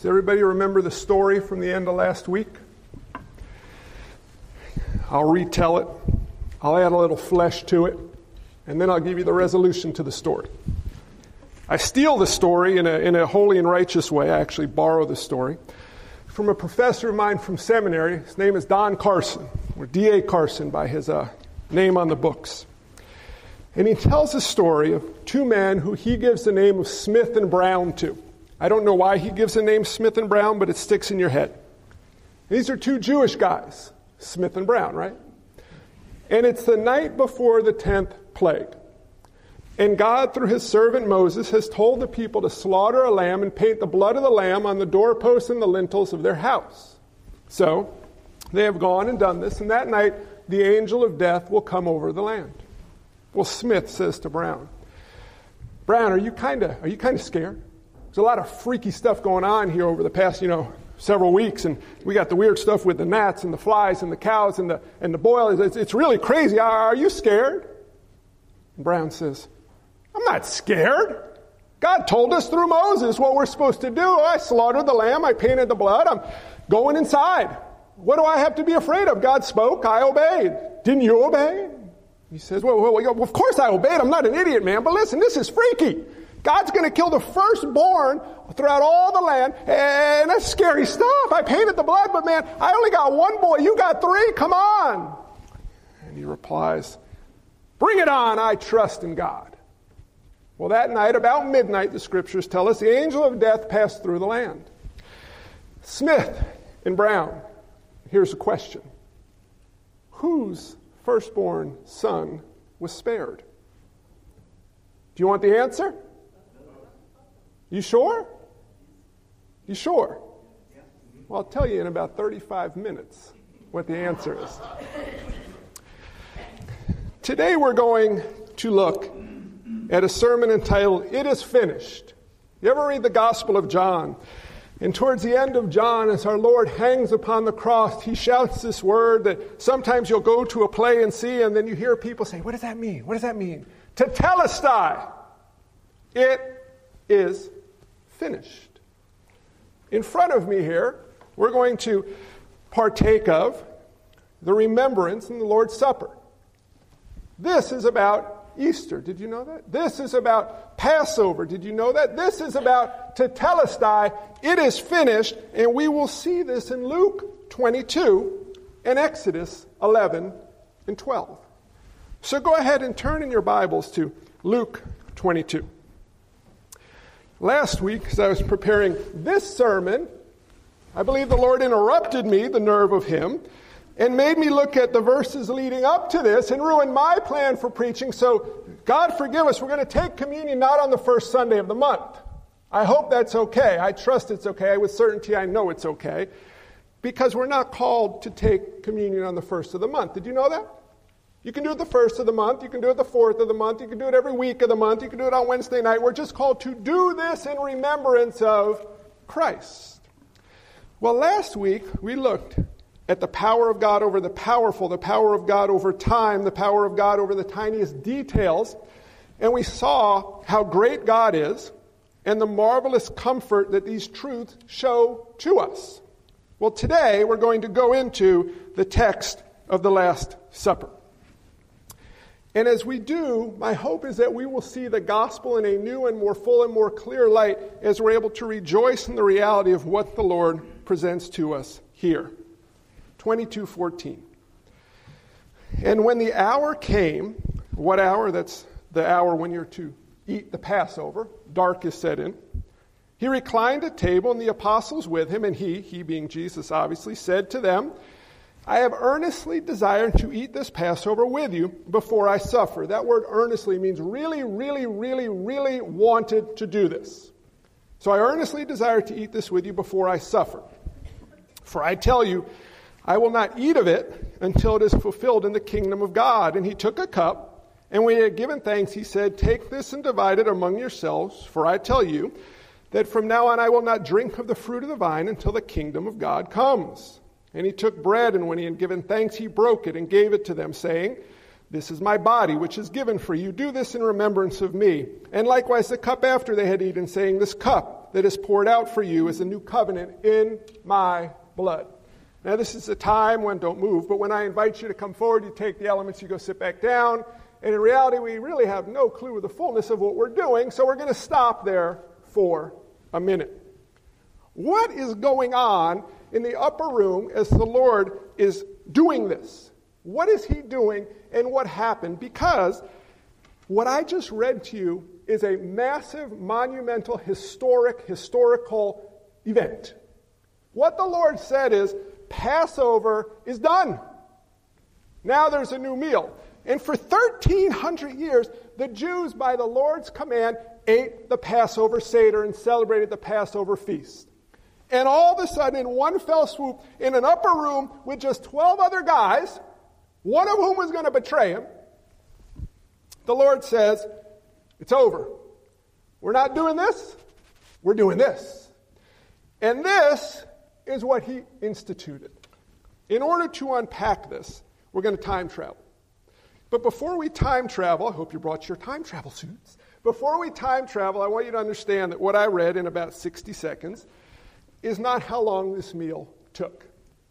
Does everybody remember the story from the end of last week? I'll retell it. I'll add a little flesh to it, and then I'll give you the resolution to the story. I steal the story in a, in a holy and righteous way. I actually borrow the story from a professor of mine from seminary. His name is Don Carson, or D.A. Carson by his uh, name on the books. And he tells a story of two men who he gives the name of Smith and Brown to. I don't know why he gives the name Smith and Brown, but it sticks in your head. These are two Jewish guys, Smith and Brown, right? And it's the night before the 10th plague. And God, through his servant Moses, has told the people to slaughter a lamb and paint the blood of the lamb on the doorposts and the lintels of their house. So they have gone and done this, and that night the angel of death will come over the land. Well, Smith says to Brown, Brown, are you kind of are you kind of scared? There's a lot of freaky stuff going on here over the past, you know, several weeks, and we got the weird stuff with the gnats and the flies and the cows and the and the boilers. It's, it's really crazy. Are, are you scared? And Brown says, I'm not scared. God told us through Moses what we're supposed to do. I slaughtered the lamb. I painted the blood. I'm going inside. What do I have to be afraid of? God spoke. I obeyed. Didn't you obey? He says, well, well, well, of course I obeyed. I'm not an idiot, man. But listen, this is freaky. God's going to kill the firstborn throughout all the land. And that's scary stuff. I painted the blood, but man, I only got one boy. You got three. Come on. And he replies, Bring it on. I trust in God. Well, that night, about midnight, the scriptures tell us the angel of death passed through the land. Smith and Brown, here's a question Whose firstborn son was spared? Do you want the answer? You sure? You sure? Well, I'll tell you in about 35 minutes what the answer is. Today we're going to look at a sermon entitled It Is Finished. You ever read the Gospel of John? And towards the end of John, as our Lord hangs upon the cross, he shouts this word that sometimes you'll go to a play and see, and then you hear people say, What does that mean? What does that mean? Tetelestai. It is finished. In front of me here, we're going to partake of the remembrance in the Lord's Supper. This is about Easter. Did you know that? This is about Passover. Did you know that? This is about Tetelestai. It is finished, and we will see this in Luke 22 and Exodus 11 and 12. So go ahead and turn in your Bibles to Luke 22. Last week, as I was preparing this sermon, I believe the Lord interrupted me, the nerve of Him, and made me look at the verses leading up to this and ruined my plan for preaching. So, God forgive us, we're going to take communion not on the first Sunday of the month. I hope that's okay. I trust it's okay. With certainty, I know it's okay. Because we're not called to take communion on the first of the month. Did you know that? You can do it the first of the month. You can do it the fourth of the month. You can do it every week of the month. You can do it on Wednesday night. We're just called to do this in remembrance of Christ. Well, last week we looked at the power of God over the powerful, the power of God over time, the power of God over the tiniest details. And we saw how great God is and the marvelous comfort that these truths show to us. Well, today we're going to go into the text of the Last Supper. And as we do, my hope is that we will see the gospel in a new and more full and more clear light as we're able to rejoice in the reality of what the Lord presents to us here. 22:14. And when the hour came, what hour? That's the hour when you're to eat the Passover. Dark is set in. He reclined at table, and the apostles with him, and he, he being Jesus obviously, said to them, I have earnestly desired to eat this Passover with you before I suffer. That word earnestly means really, really, really, really wanted to do this. So I earnestly desire to eat this with you before I suffer. For I tell you, I will not eat of it until it is fulfilled in the kingdom of God. And he took a cup, and when he had given thanks, he said, Take this and divide it among yourselves, for I tell you that from now on I will not drink of the fruit of the vine until the kingdom of God comes. And he took bread, and when he had given thanks, he broke it and gave it to them, saying, This is my body, which is given for you. Do this in remembrance of me. And likewise the cup after they had eaten, saying, This cup that is poured out for you is a new covenant in my blood. Now, this is a time when, don't move, but when I invite you to come forward, you take the elements, you go sit back down. And in reality, we really have no clue of the fullness of what we're doing, so we're going to stop there for a minute. What is going on in the upper room as the Lord is doing this? What is He doing and what happened? Because what I just read to you is a massive, monumental, historic, historical event. What the Lord said is Passover is done. Now there's a new meal. And for 1,300 years, the Jews, by the Lord's command, ate the Passover Seder and celebrated the Passover feast. And all of a sudden, in one fell swoop, in an upper room with just 12 other guys, one of whom was going to betray him, the Lord says, It's over. We're not doing this, we're doing this. And this is what he instituted. In order to unpack this, we're going to time travel. But before we time travel, I hope you brought your time travel suits. Before we time travel, I want you to understand that what I read in about 60 seconds is not how long this meal took.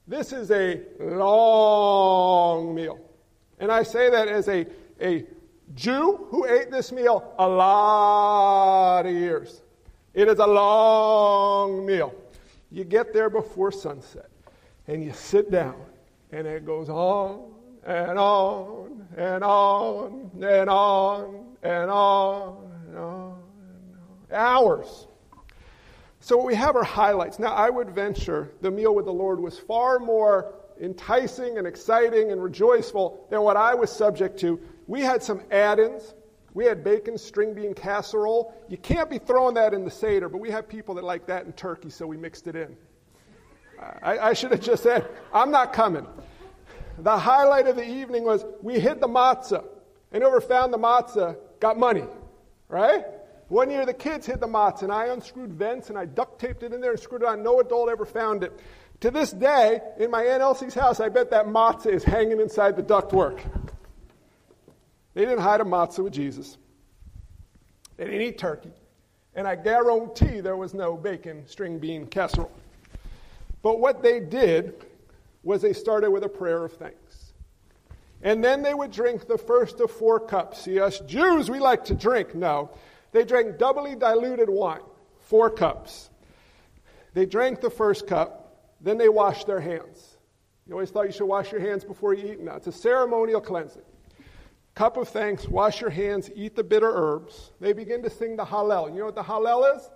This is a long meal. And I say that as a, a Jew who ate this meal a lot of years. It is a long meal. You get there before sunset and you sit down, and it goes on and on and on and on and on and on, and on. hours. So we have our highlights. Now, I would venture the meal with the Lord was far more enticing and exciting and rejoiceful than what I was subject to. We had some add ins. We had bacon string bean casserole. You can't be throwing that in the Seder, but we have people that like that in turkey, so we mixed it in. I, I should have just said, I'm not coming. The highlight of the evening was we hid the matzah. And whoever found the matzah got money, right? One year the kids hid the matzah, and I unscrewed vents and I duct taped it in there and screwed it on. No adult ever found it. To this day, in my Aunt Elsie's house, I bet that matzah is hanging inside the ductwork. They didn't hide a matzah with Jesus. They didn't eat turkey. And I guarantee there was no bacon string bean casserole. But what they did was they started with a prayer of thanks. And then they would drink the first of four cups. See, us Jews, we like to drink. No. They drank doubly diluted wine, four cups. They drank the first cup, then they washed their hands. You always thought you should wash your hands before you eat? No, it's a ceremonial cleansing. Cup of thanks, wash your hands, eat the bitter herbs. They begin to sing the Hallel. You know what the Hallel is?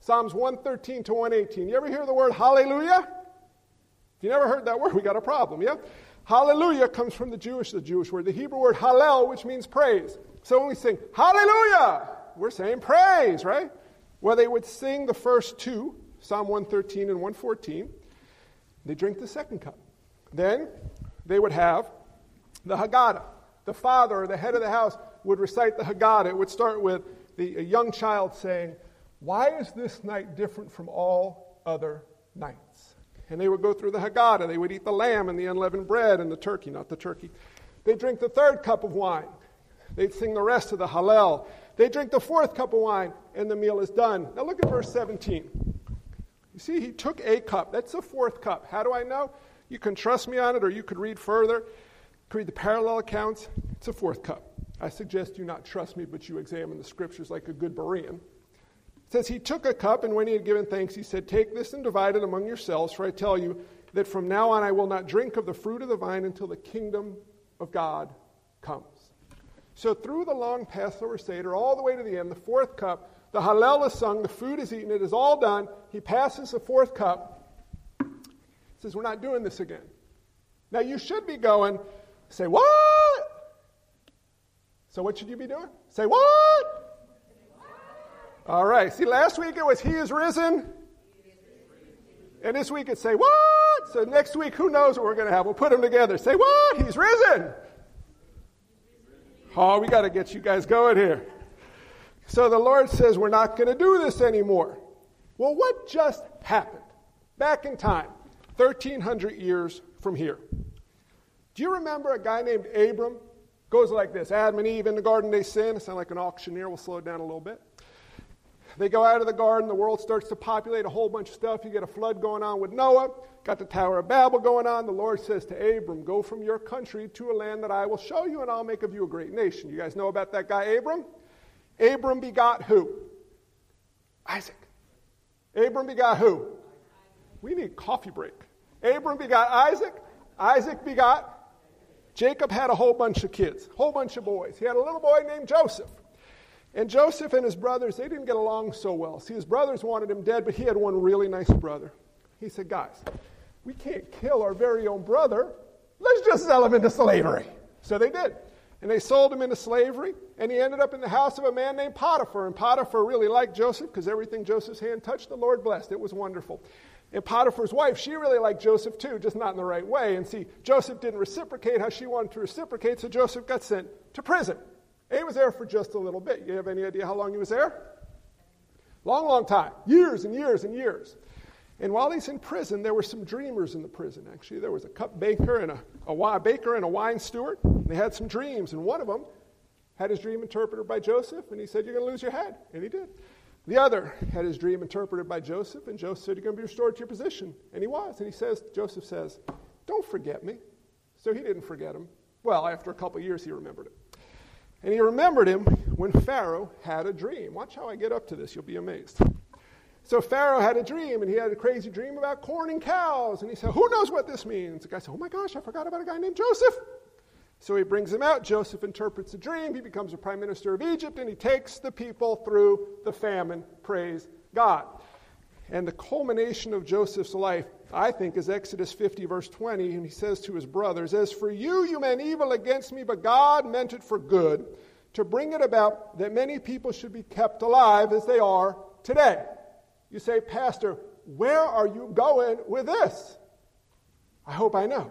Psalms 113 to 118. You ever hear the word hallelujah? If you never heard that word, we got a problem, yeah? Hallelujah comes from the Jewish, the Jewish word, the Hebrew word hallel, which means praise. So when we sing hallelujah, we're saying praise, right? Well, they would sing the first two, Psalm 113 and 114. They drink the second cup. Then they would have the Haggadah. The father or the head of the house would recite the Haggadah. It would start with the, a young child saying, why is this night different from all other nights? And they would go through the Haggadah. They would eat the lamb and the unleavened bread and the turkey, not the turkey. They'd drink the third cup of wine. They'd sing the rest of the Hallel. They drink the fourth cup of wine, and the meal is done. Now look at verse 17. You see, he took a cup. That's the fourth cup. How do I know? You can trust me on it, or you could read further. Read the parallel accounts. It's a fourth cup. I suggest you not trust me, but you examine the scriptures like a good Berean It says he took a cup and when he had given thanks he said take this and divide it among yourselves for i tell you that from now on i will not drink of the fruit of the vine until the kingdom of god comes so through the long passover seder all the way to the end the fourth cup the hallel is sung the food is eaten it is all done he passes the fourth cup says we're not doing this again now you should be going say what so what should you be doing say what all right. See, last week it was He is risen. And this week it's say, What? So next week, who knows what we're going to have? We'll put them together. Say, What? He's risen. Oh, we got to get you guys going here. So the Lord says, We're not going to do this anymore. Well, what just happened? Back in time, 1,300 years from here. Do you remember a guy named Abram? Goes like this Adam and Eve in the garden, they sin. I sound like an auctioneer. We'll slow it down a little bit. They go out of the garden, the world starts to populate a whole bunch of stuff. You get a flood going on with Noah, got the Tower of Babel going on. The Lord says to Abram, Go from your country to a land that I will show you, and I'll make of you a great nation. You guys know about that guy, Abram? Abram begot who? Isaac. Abram begot who? We need coffee break. Abram begot Isaac. Isaac begot Jacob had a whole bunch of kids, whole bunch of boys. He had a little boy named Joseph. And Joseph and his brothers, they didn't get along so well. See, his brothers wanted him dead, but he had one really nice brother. He said, Guys, we can't kill our very own brother. Let's just sell him into slavery. So they did. And they sold him into slavery, and he ended up in the house of a man named Potiphar. And Potiphar really liked Joseph because everything Joseph's hand touched, the Lord blessed. It was wonderful. And Potiphar's wife, she really liked Joseph too, just not in the right way. And see, Joseph didn't reciprocate how she wanted to reciprocate, so Joseph got sent to prison. He was there for just a little bit. You have any idea how long he was there? Long, long time. Years and years and years. And while he's in prison, there were some dreamers in the prison, actually. There was a cup baker and a, a baker and a wine steward. They had some dreams, and one of them had his dream interpreted by Joseph, and he said, You're going to lose your head. And he did. The other had his dream interpreted by Joseph, and Joseph said, You're going to be restored to your position. And he was. And he says, Joseph says, Don't forget me. So he didn't forget him. Well, after a couple years, he remembered it. And he remembered him when Pharaoh had a dream. Watch how I get up to this, you'll be amazed. So Pharaoh had a dream, and he had a crazy dream about corn and cows. And he said, Who knows what this means? The guy said, Oh my gosh, I forgot about a guy named Joseph. So he brings him out. Joseph interprets the dream. He becomes a prime minister of Egypt, and he takes the people through the famine. Praise God. And the culmination of Joseph's life, I think, is Exodus 50, verse 20. And he says to his brothers, As for you, you meant evil against me, but God meant it for good, to bring it about that many people should be kept alive as they are today. You say, Pastor, where are you going with this? I hope I know.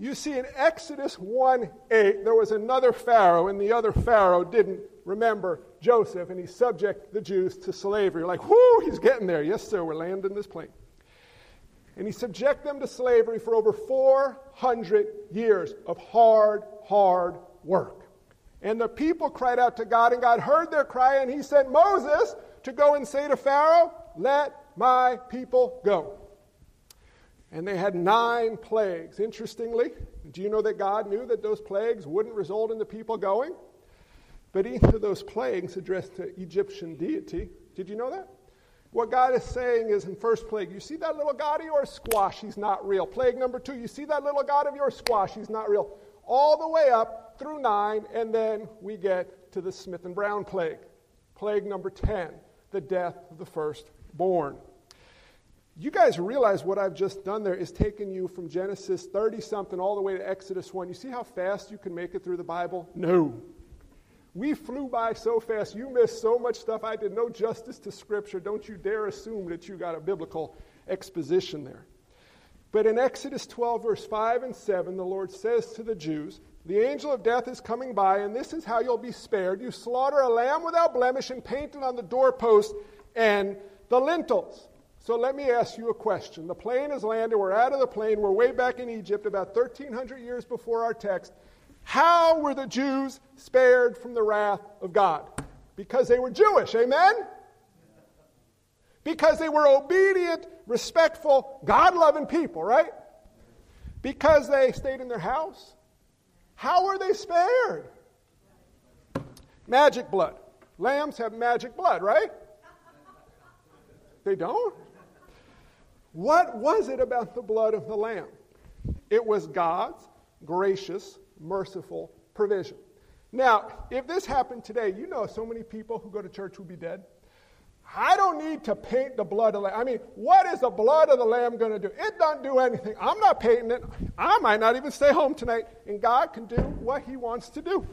You see, in Exodus 1 8, there was another Pharaoh, and the other Pharaoh didn't remember Joseph, and he subject the Jews to slavery. You're like, whoo, he's getting there. Yes, sir, we're landing this plane. And he subject them to slavery for over 400 years of hard, hard work. And the people cried out to God, and God heard their cry, and he sent Moses to go and say to Pharaoh, Let my people go. And they had nine plagues. Interestingly, do you know that God knew that those plagues wouldn't result in the people going? But each of those plagues addressed to Egyptian deity. Did you know that? What God is saying is in first plague, you see that little God of yours? Squash, he's not real. Plague number two, you see that little God of yours? Squash, he's not real. All the way up through nine, and then we get to the Smith and Brown plague. Plague number 10, the death of the firstborn. You guys realize what I've just done there is taken you from Genesis 30 something all the way to Exodus 1. You see how fast you can make it through the Bible? No. We flew by so fast. You missed so much stuff. I did no justice to Scripture. Don't you dare assume that you got a biblical exposition there. But in Exodus 12, verse 5 and 7, the Lord says to the Jews, The angel of death is coming by, and this is how you'll be spared. You slaughter a lamb without blemish and paint it on the doorpost and the lintels. So let me ask you a question. The plane has landed. We're out of the plane. We're way back in Egypt, about 1,300 years before our text. How were the Jews spared from the wrath of God? Because they were Jewish. Amen? Because they were obedient, respectful, God loving people, right? Because they stayed in their house. How were they spared? Magic blood. Lambs have magic blood, right? They don't? What was it about the blood of the Lamb? It was God's gracious, merciful provision. Now, if this happened today, you know so many people who go to church would be dead. I don't need to paint the blood of the lamb. I mean, what is the blood of the lamb going to do? It doesn't do anything. I'm not painting it. I might not even stay home tonight, and God can do what He wants to do.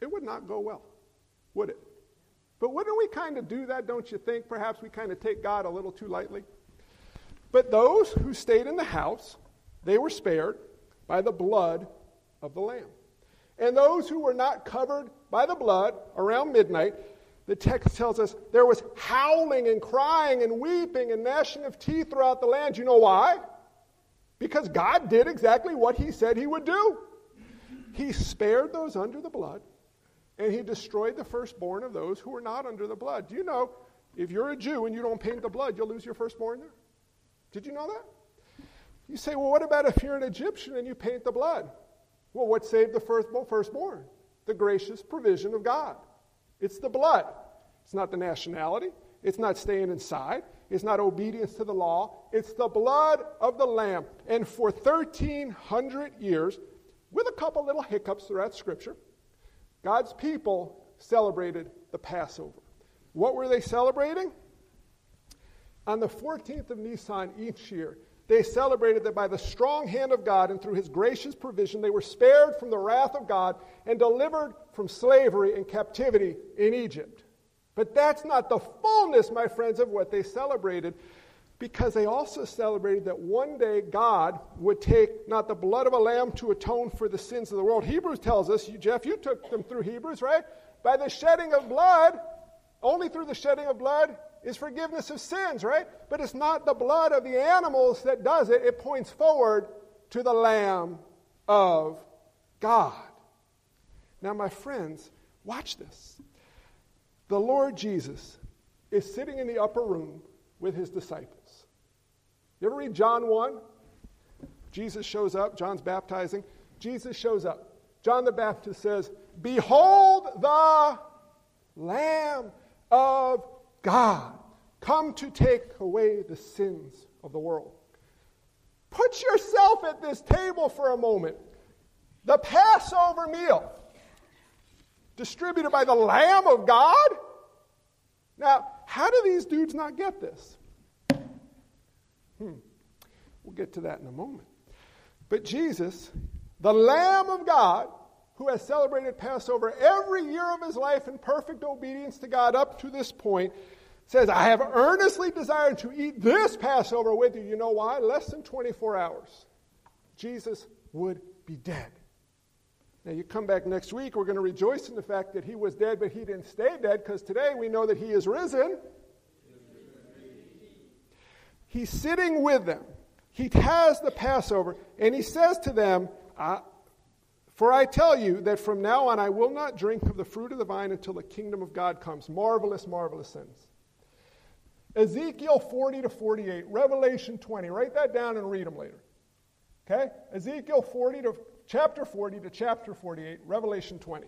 It would not go well, would it? But wouldn't we kind of do that, don't you think? Perhaps we kind of take God a little too lightly. But those who stayed in the house, they were spared by the blood of the Lamb. And those who were not covered by the blood around midnight, the text tells us there was howling and crying and weeping and gnashing of teeth throughout the land. You know why? Because God did exactly what He said He would do. He spared those under the blood and he destroyed the firstborn of those who were not under the blood. Do you know if you're a Jew and you don't paint the blood, you'll lose your firstborn there? Did you know that? You say, well, what about if you're an Egyptian and you paint the blood? Well, what saved the firstborn? The gracious provision of God. It's the blood. It's not the nationality. It's not staying inside. It's not obedience to the law. It's the blood of the Lamb. And for 1,300 years, with a couple little hiccups throughout Scripture, God's people celebrated the Passover. What were they celebrating? On the 14th of Nisan each year, they celebrated that by the strong hand of God and through his gracious provision, they were spared from the wrath of God and delivered from slavery and captivity in Egypt. But that's not the fullness, my friends, of what they celebrated because they also celebrated that one day God would take not the blood of a lamb to atone for the sins of the world. Hebrews tells us, you, Jeff, you took them through Hebrews, right? By the shedding of blood, only through the shedding of blood is forgiveness of sins, right? But it's not the blood of the animals that does it, it points forward to the Lamb of God. Now, my friends, watch this. The Lord Jesus is sitting in the upper room with his disciples. You ever read John 1? Jesus shows up, John's baptizing. Jesus shows up. John the Baptist says, Behold the Lamb of God, come to take away the sins of the world. Put yourself at this table for a moment. The Passover meal, distributed by the Lamb of God? Now, how do these dudes not get this? Hmm. We'll get to that in a moment. But Jesus, the Lamb of God, who has celebrated Passover every year of his life in perfect obedience to God up to this point, says, I have earnestly desired to eat this Passover with you. You know why? Less than 24 hours. Jesus would be dead. Now, you come back next week, we're going to rejoice in the fact that he was dead, but he didn't stay dead, because today we know that he is risen. He's sitting with them. He has the Passover, and he says to them, For I tell you that from now on I will not drink of the fruit of the vine until the kingdom of God comes. Marvelous, marvelous sins. Ezekiel 40 to 48, Revelation 20. Write that down and read them later. Okay? Ezekiel 40 to chapter 40 to chapter 48, Revelation 20.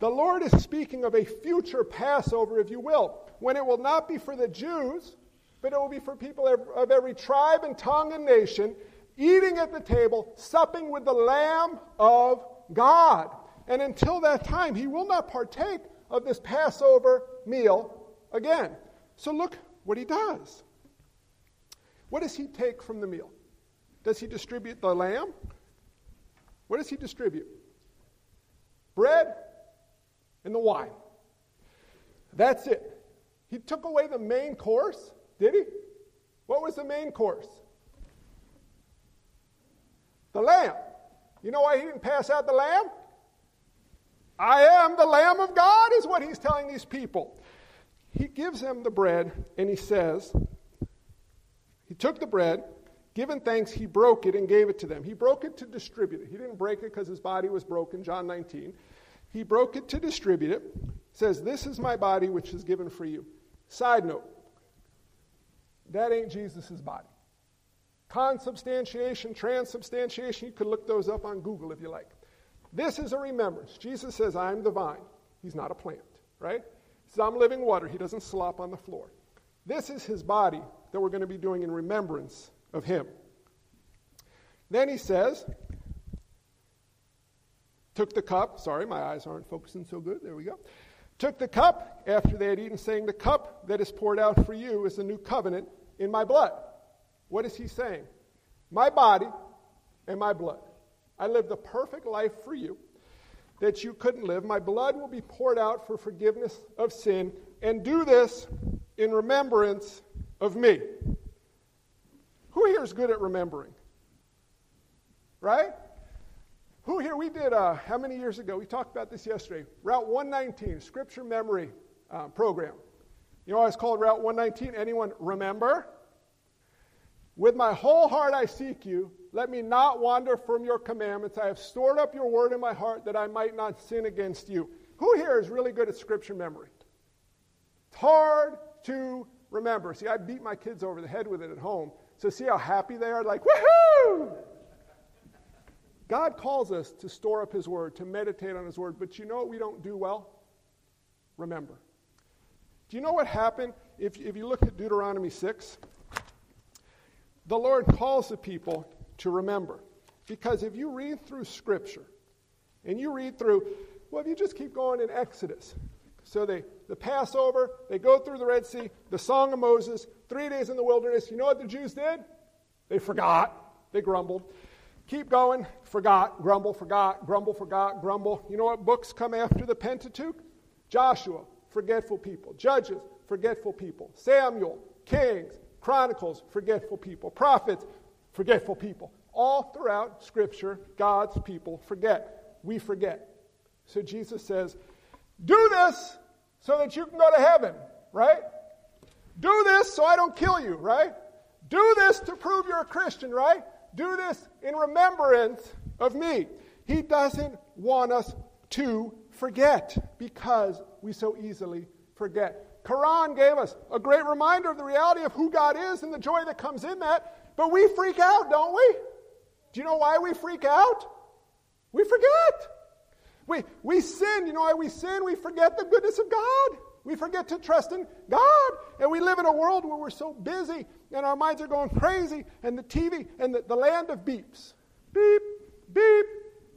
The Lord is speaking of a future Passover, if you will, when it will not be for the Jews, but it will be for people of every tribe and tongue and nation, eating at the table, supping with the Lamb of God. And until that time, he will not partake of this Passover meal again. So look what he does. What does he take from the meal? Does he distribute the lamb? What does he distribute? Bread and the wine. That's it. He took away the main course, did he? What was the main course? The lamb. You know why he didn't pass out the lamb? I am the Lamb of God, is what he's telling these people. He gives them the bread and he says, He took the bread, given thanks, he broke it and gave it to them. He broke it to distribute it. He didn't break it because his body was broken, John 19. He broke it to distribute it. Says, This is my body which is given for you. Side note that ain't Jesus' body. Consubstantiation, transubstantiation, you could look those up on Google if you like. This is a remembrance. Jesus says, I'm the vine. He's not a plant, right? Some living water. He doesn't slop on the floor. This is his body that we're going to be doing in remembrance of him. Then he says, took the cup. Sorry, my eyes aren't focusing so good. There we go. Took the cup after they had eaten, saying, The cup that is poured out for you is the new covenant in my blood. What is he saying? My body and my blood. I lived a perfect life for you that you couldn't live. My blood will be poured out for forgiveness of sin, and do this in remembrance of me. Who here is good at remembering? Right? Who here, we did, uh, how many years ago? We talked about this yesterday. Route 119, Scripture Memory uh, Program. You know why it's called Route 119? Anyone remember? With my whole heart I seek you. Let me not wander from your commandments. I have stored up your word in my heart that I might not sin against you. who here is really good at scripture memory? It's hard to remember. See, I beat my kids over the head with it at home. So see how happy they are? Like, woohoo! God calls us to store up His Word, to meditate on His Word, but you know what we don't do well? Remember. Do you know what happened if, if you look at Deuteronomy 6? The Lord calls the people to remember. Because if you read through Scripture, and you read through, well, if you just keep going in Exodus, so they, the Passover, they go through the Red Sea, the Song of Moses, three days in the wilderness. You know what the Jews did? They forgot. They grumbled. Keep going. Forgot. Grumble, forgot. Grumble, forgot. Grumble. You know what books come after the Pentateuch? Joshua, forgetful people. Judges, forgetful people. Samuel, Kings, Chronicles, forgetful people. Prophets, forgetful people. All throughout Scripture, God's people forget. We forget. So Jesus says, do this so that you can go to heaven, right? Do this so I don't kill you, right? Do this to prove you're a Christian, right? Do this in remembrance of me. He doesn't want us to forget because we so easily forget. Quran gave us a great reminder of the reality of who God is and the joy that comes in that, but we freak out, don't we? Do you know why we freak out? We forget. We, we sin. You know why we sin? We forget the goodness of God. We forget to trust in God. And we live in a world where we're so busy and our minds are going crazy and the TV and the, the land of beeps. Beep, beep,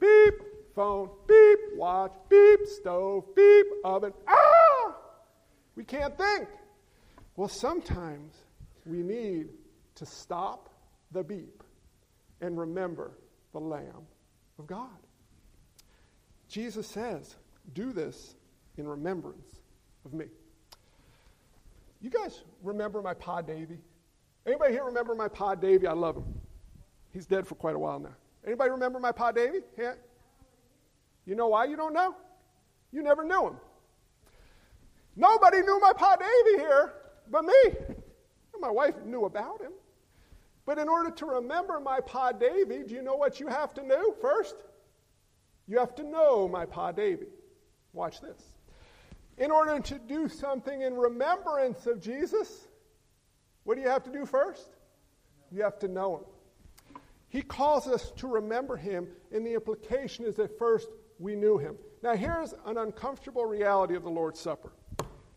beep, phone, beep, watch, beep, stove, beep, oven. Ah! We can't think. Well, sometimes we need to stop the beep and remember the Lamb of God. Jesus says, Do this in remembrance of me. You guys remember my Pa Davy? Anybody here remember my Pa Davy? I love him. He's dead for quite a while now. Anybody remember my Pa Davy? Yeah. You know why you don't know? You never knew him. Nobody knew my Pa Davy here but me. My wife knew about him. But in order to remember my Pa Davy, do you know what you have to know first? You have to know my Pa Davy. Watch this. In order to do something in remembrance of Jesus, what do you have to do first? You have to know him. He calls us to remember him, and the implication is that first we knew him. Now, here's an uncomfortable reality of the Lord's Supper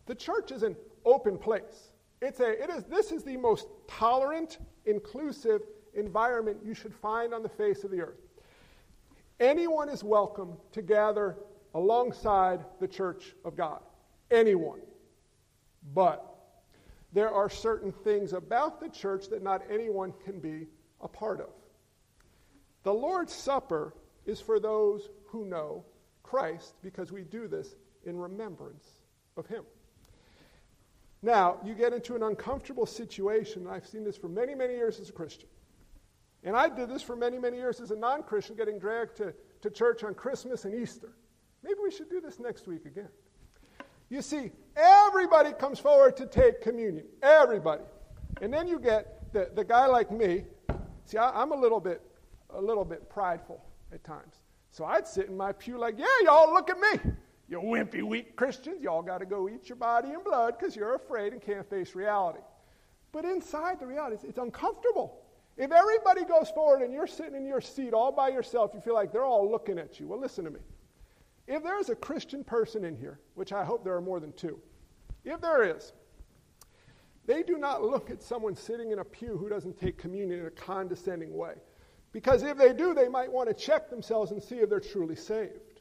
the church is an open place. It's a, it is, this is the most tolerant, inclusive environment you should find on the face of the earth. Anyone is welcome to gather alongside the church of God. Anyone. But there are certain things about the church that not anyone can be a part of. The Lord's Supper is for those who know Christ because we do this in remembrance of Him. Now, you get into an uncomfortable situation, I've seen this for many, many years as a Christian. And I did this for many, many years as a non Christian, getting dragged to, to church on Christmas and Easter. Maybe we should do this next week again. You see, everybody comes forward to take communion. Everybody. And then you get the, the guy like me. See, I, I'm a little bit a little bit prideful at times. So I'd sit in my pew like, yeah, y'all look at me. You wimpy, weak Christians, y'all got to go eat your body and blood because you're afraid and can't face reality. But inside the reality, it's, it's uncomfortable. If everybody goes forward and you're sitting in your seat all by yourself, you feel like they're all looking at you. Well, listen to me. If there's a Christian person in here, which I hope there are more than two, if there is, they do not look at someone sitting in a pew who doesn't take communion in a condescending way. Because if they do, they might want to check themselves and see if they're truly saved.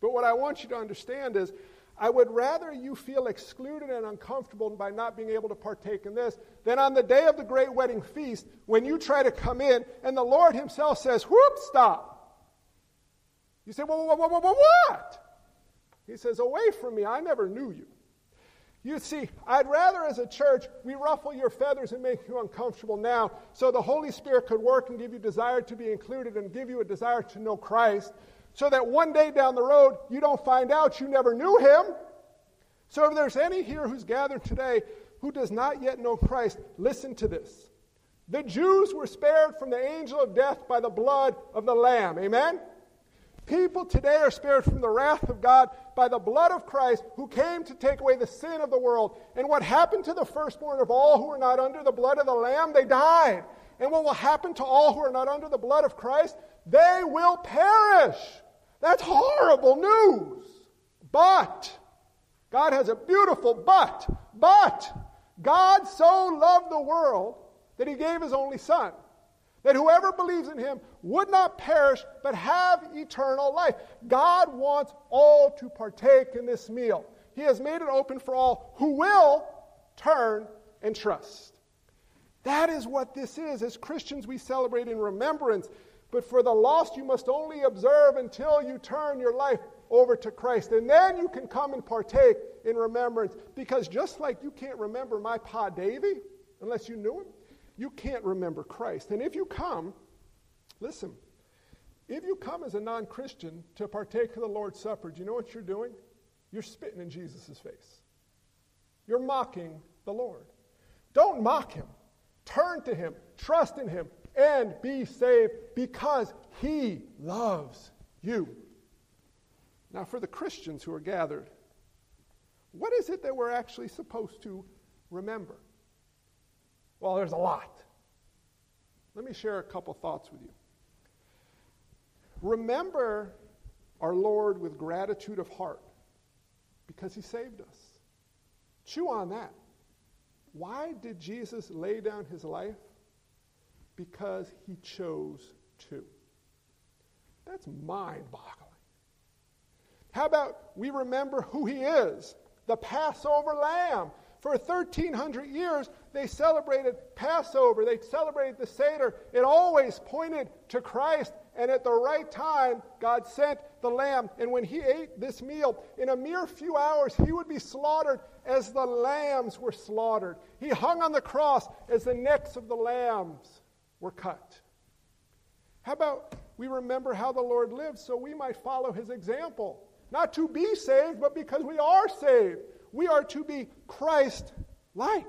But what I want you to understand is I would rather you feel excluded and uncomfortable by not being able to partake in this than on the day of the great wedding feast when you try to come in and the Lord Himself says, Whoop, stop. You say, Well, what? He says, Away from me, I never knew you. You see, I'd rather as a church we ruffle your feathers and make you uncomfortable now so the Holy Spirit could work and give you desire to be included and give you a desire to know Christ so that one day down the road you don't find out you never knew him. So if there's any here who's gathered today who does not yet know Christ, listen to this. The Jews were spared from the angel of death by the blood of the Lamb. Amen? People today are spared from the wrath of God by the blood of Christ who came to take away the sin of the world. And what happened to the firstborn of all who are not under the blood of the Lamb? They died. And what will happen to all who are not under the blood of Christ? They will perish. That's horrible news. But, God has a beautiful but, but, God so loved the world that he gave his only Son, that whoever believes in him would not perish, but have eternal life. God wants all to partake in this meal. He has made it open for all who will turn and trust. That is what this is. As Christians, we celebrate in remembrance. But for the lost, you must only observe until you turn your life over to Christ. And then you can come and partake in remembrance. Because just like you can't remember my Pa Davy unless you knew him, you can't remember Christ. And if you come, listen, if you come as a non Christian to partake of the Lord's Supper, do you know what you're doing? You're spitting in Jesus' face. You're mocking the Lord. Don't mock him. Turn to him, trust in him, and be saved because he loves you. Now, for the Christians who are gathered, what is it that we're actually supposed to remember? Well, there's a lot. Let me share a couple thoughts with you. Remember our Lord with gratitude of heart because he saved us. Chew on that. Why did Jesus lay down his life? Because he chose to. That's mind boggling. How about we remember who he is? The Passover lamb. For 1,300 years, they celebrated Passover. They celebrated the Seder. It always pointed to Christ. And at the right time, God sent the lamb. And when he ate this meal, in a mere few hours, he would be slaughtered as the lambs were slaughtered. He hung on the cross as the necks of the lambs were cut. How about we remember how the Lord lived so we might follow his example? Not to be saved, but because we are saved. We are to be Christ like.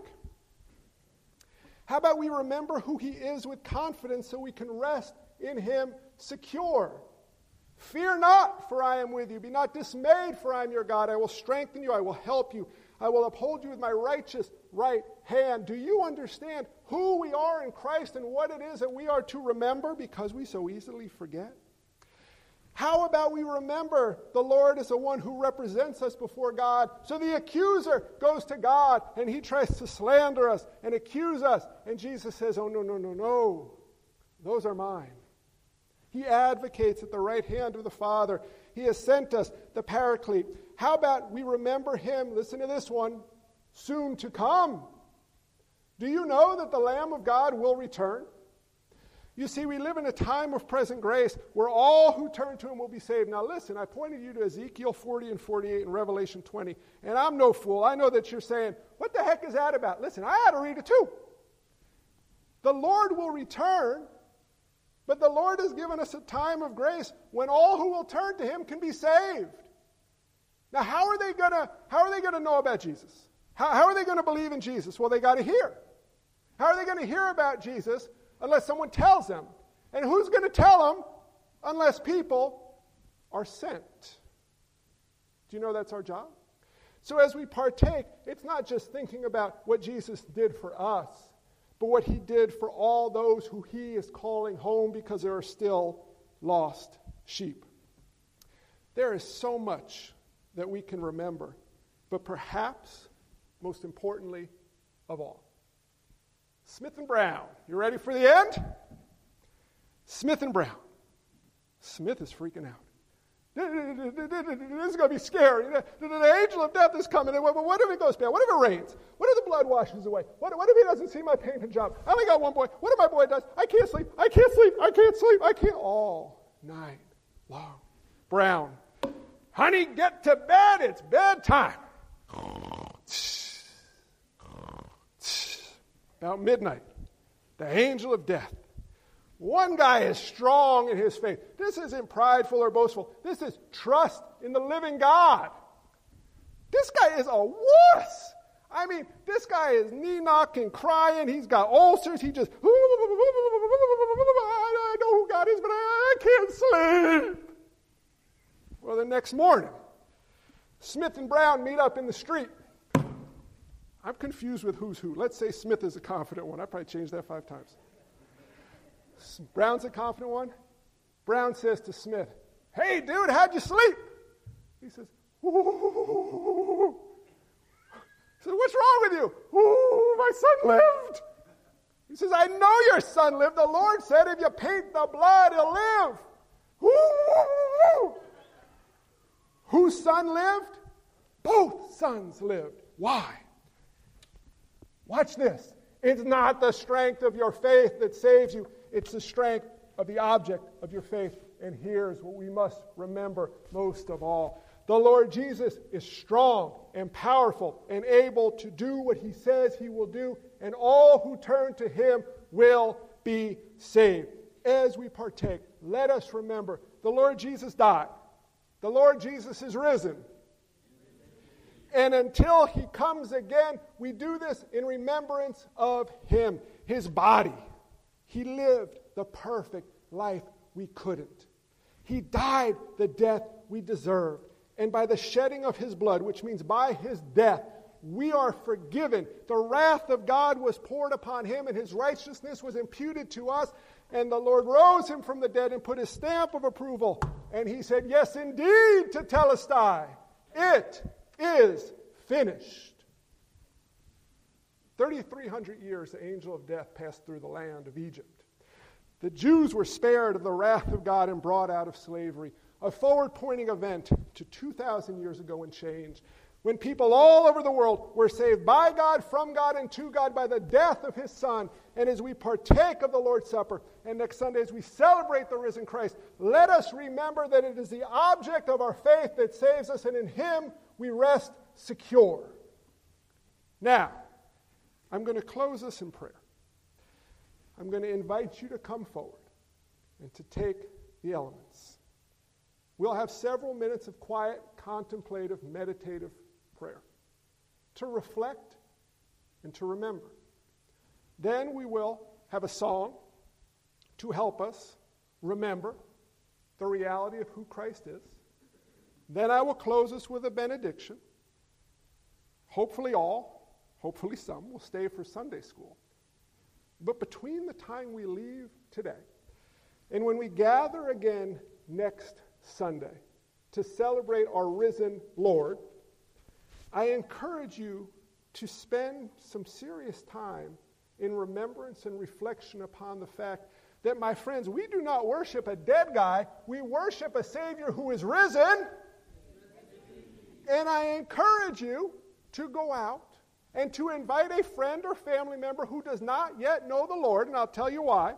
How about we remember who he is with confidence so we can rest in him secure? Fear not, for I am with you. Be not dismayed, for I am your God. I will strengthen you. I will help you. I will uphold you with my righteous right hand. Do you understand who we are in Christ and what it is that we are to remember because we so easily forget? How about we remember the Lord is the one who represents us before God? So the accuser goes to God and he tries to slander us and accuse us. And Jesus says, Oh, no, no, no, no. Those are mine. He advocates at the right hand of the Father. He has sent us the Paraclete. How about we remember him? Listen to this one soon to come. Do you know that the Lamb of God will return? You see, we live in a time of present grace where all who turn to him will be saved. Now, listen, I pointed you to Ezekiel 40 and 48 and Revelation 20, and I'm no fool. I know that you're saying, What the heck is that about? Listen, I had to read it too. The Lord will return, but the Lord has given us a time of grace when all who will turn to him can be saved. Now, how are they going to how are they to know about Jesus? How, how are they going to believe in Jesus? Well, they got to hear. How are they going to hear about Jesus unless someone tells them. And who's going to tell them unless people are sent? Do you know that's our job? So as we partake, it's not just thinking about what Jesus did for us, but what he did for all those who he is calling home because there are still lost sheep. There is so much that we can remember, but perhaps, most importantly of all, Smith and Brown. You ready for the end? Smith and Brown. Smith is freaking out. This is going to be scary. The angel of death is coming. What if it goes bad? What if it rains? What if the blood washes away? What, if he doesn't see my painting job? I only got one boy. What if my boy does? I can't sleep. I can't sleep. I can't sleep. I can't. All night long. Brown. Honey, get to bed. It's bedtime. about midnight, the angel of death. One guy is strong in his faith. This isn't prideful or boastful. This is trust in the living God. This guy is a wuss. I mean, this guy is knee knocking, crying. He's got ulcers. He just, I know who God is, but I can't sleep. Well, the next morning, Smith and Brown meet up in the street. I'm confused with who's who. Let's say Smith is a confident one. I probably changed that five times. Brown's a confident one. Brown says to Smith, Hey, dude, how'd you sleep? He says, Ooh. He says, What's wrong with you? Ooh, my son lived. He says, I know your son lived. The Lord said, If you paint the blood, he'll live. Ooh. Whose son lived? Both sons lived. Why? Watch this. It's not the strength of your faith that saves you, it's the strength of the object of your faith. And here's what we must remember most of all the Lord Jesus is strong and powerful and able to do what he says he will do, and all who turn to him will be saved. As we partake, let us remember the Lord Jesus died, the Lord Jesus is risen. And until he comes again, we do this in remembrance of him, his body. He lived the perfect life we couldn't. He died the death we deserved. And by the shedding of his blood, which means by his death, we are forgiven. The wrath of God was poured upon him, and his righteousness was imputed to us. And the Lord rose him from the dead and put his stamp of approval. And he said, Yes, indeed, tetelestai. It is finished. 3,300 years, the angel of death passed through the land of Egypt. The Jews were spared of the wrath of God and brought out of slavery. A forward pointing event to 2,000 years ago and change, when people all over the world were saved by God, from God, and to God by the death of His Son. And as we partake of the Lord's Supper, and next Sunday as we celebrate the risen Christ, let us remember that it is the object of our faith that saves us, and in Him we rest secure. Now, I'm going to close this in prayer. I'm going to invite you to come forward and to take the elements. We'll have several minutes of quiet, contemplative, meditative prayer to reflect and to remember. Then we will have a song to help us remember the reality of who Christ is. Then I will close us with a benediction. Hopefully, all, hopefully, some will stay for Sunday school. But between the time we leave today and when we gather again next Sunday to celebrate our risen Lord, I encourage you to spend some serious time in remembrance and reflection upon the fact that, my friends, we do not worship a dead guy, we worship a Savior who is risen. And I encourage you to go out and to invite a friend or family member who does not yet know the Lord, and I'll tell you why.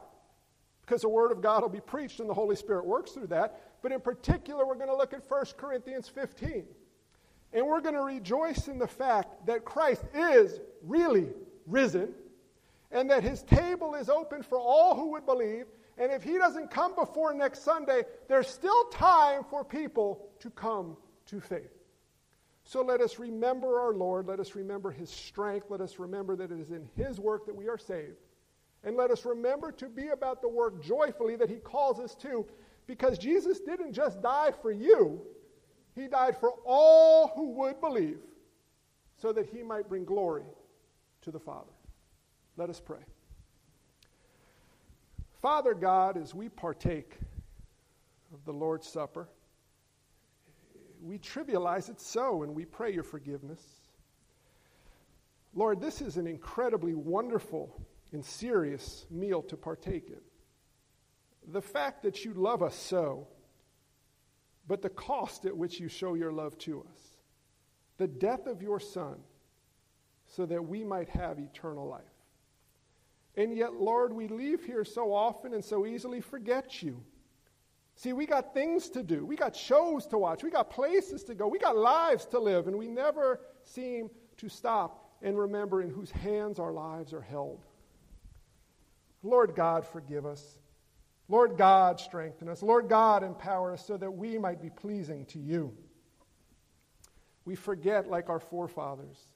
Because the Word of God will be preached and the Holy Spirit works through that. But in particular, we're going to look at 1 Corinthians 15. And we're going to rejoice in the fact that Christ is really risen and that his table is open for all who would believe. And if he doesn't come before next Sunday, there's still time for people to come to faith. So let us remember our Lord. Let us remember his strength. Let us remember that it is in his work that we are saved. And let us remember to be about the work joyfully that he calls us to, because Jesus didn't just die for you, he died for all who would believe, so that he might bring glory to the Father. Let us pray. Father God, as we partake of the Lord's Supper, we trivialize it so, and we pray your forgiveness. Lord, this is an incredibly wonderful and serious meal to partake in. The fact that you love us so, but the cost at which you show your love to us, the death of your Son, so that we might have eternal life. And yet, Lord, we leave here so often and so easily forget you. See, we got things to do. We got shows to watch. We got places to go. We got lives to live. And we never seem to stop and remember in whose hands our lives are held. Lord God, forgive us. Lord God, strengthen us. Lord God, empower us so that we might be pleasing to you. We forget like our forefathers.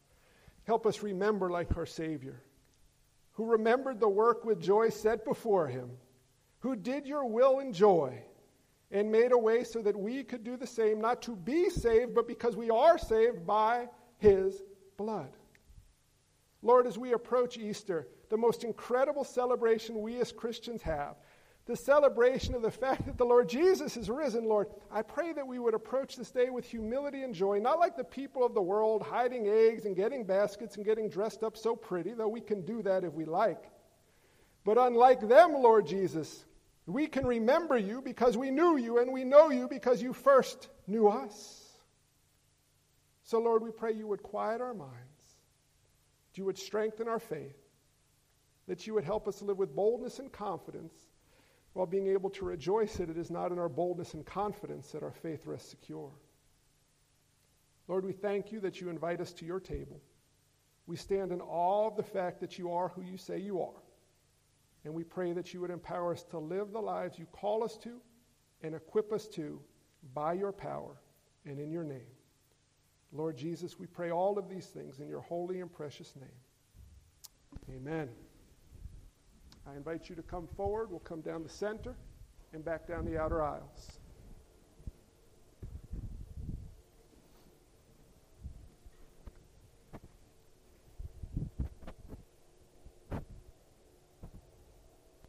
Help us remember like our Savior, who remembered the work with joy set before him, who did your will in joy and made a way so that we could do the same, not to be saved, but because we are saved by his blood. Lord, as we approach Easter, the most incredible celebration we as Christians have, the celebration of the fact that the Lord Jesus is risen, Lord, I pray that we would approach this day with humility and joy, not like the people of the world hiding eggs and getting baskets and getting dressed up so pretty, though we can do that if we like. But unlike them, Lord Jesus, we can remember you because we knew you, and we know you because you first knew us. So, Lord, we pray you would quiet our minds, that you would strengthen our faith, that you would help us live with boldness and confidence while being able to rejoice that it is not in our boldness and confidence that our faith rests secure. Lord, we thank you that you invite us to your table. We stand in awe of the fact that you are who you say you are. And we pray that you would empower us to live the lives you call us to and equip us to by your power and in your name. Lord Jesus, we pray all of these things in your holy and precious name. Amen. I invite you to come forward. We'll come down the center and back down the outer aisles.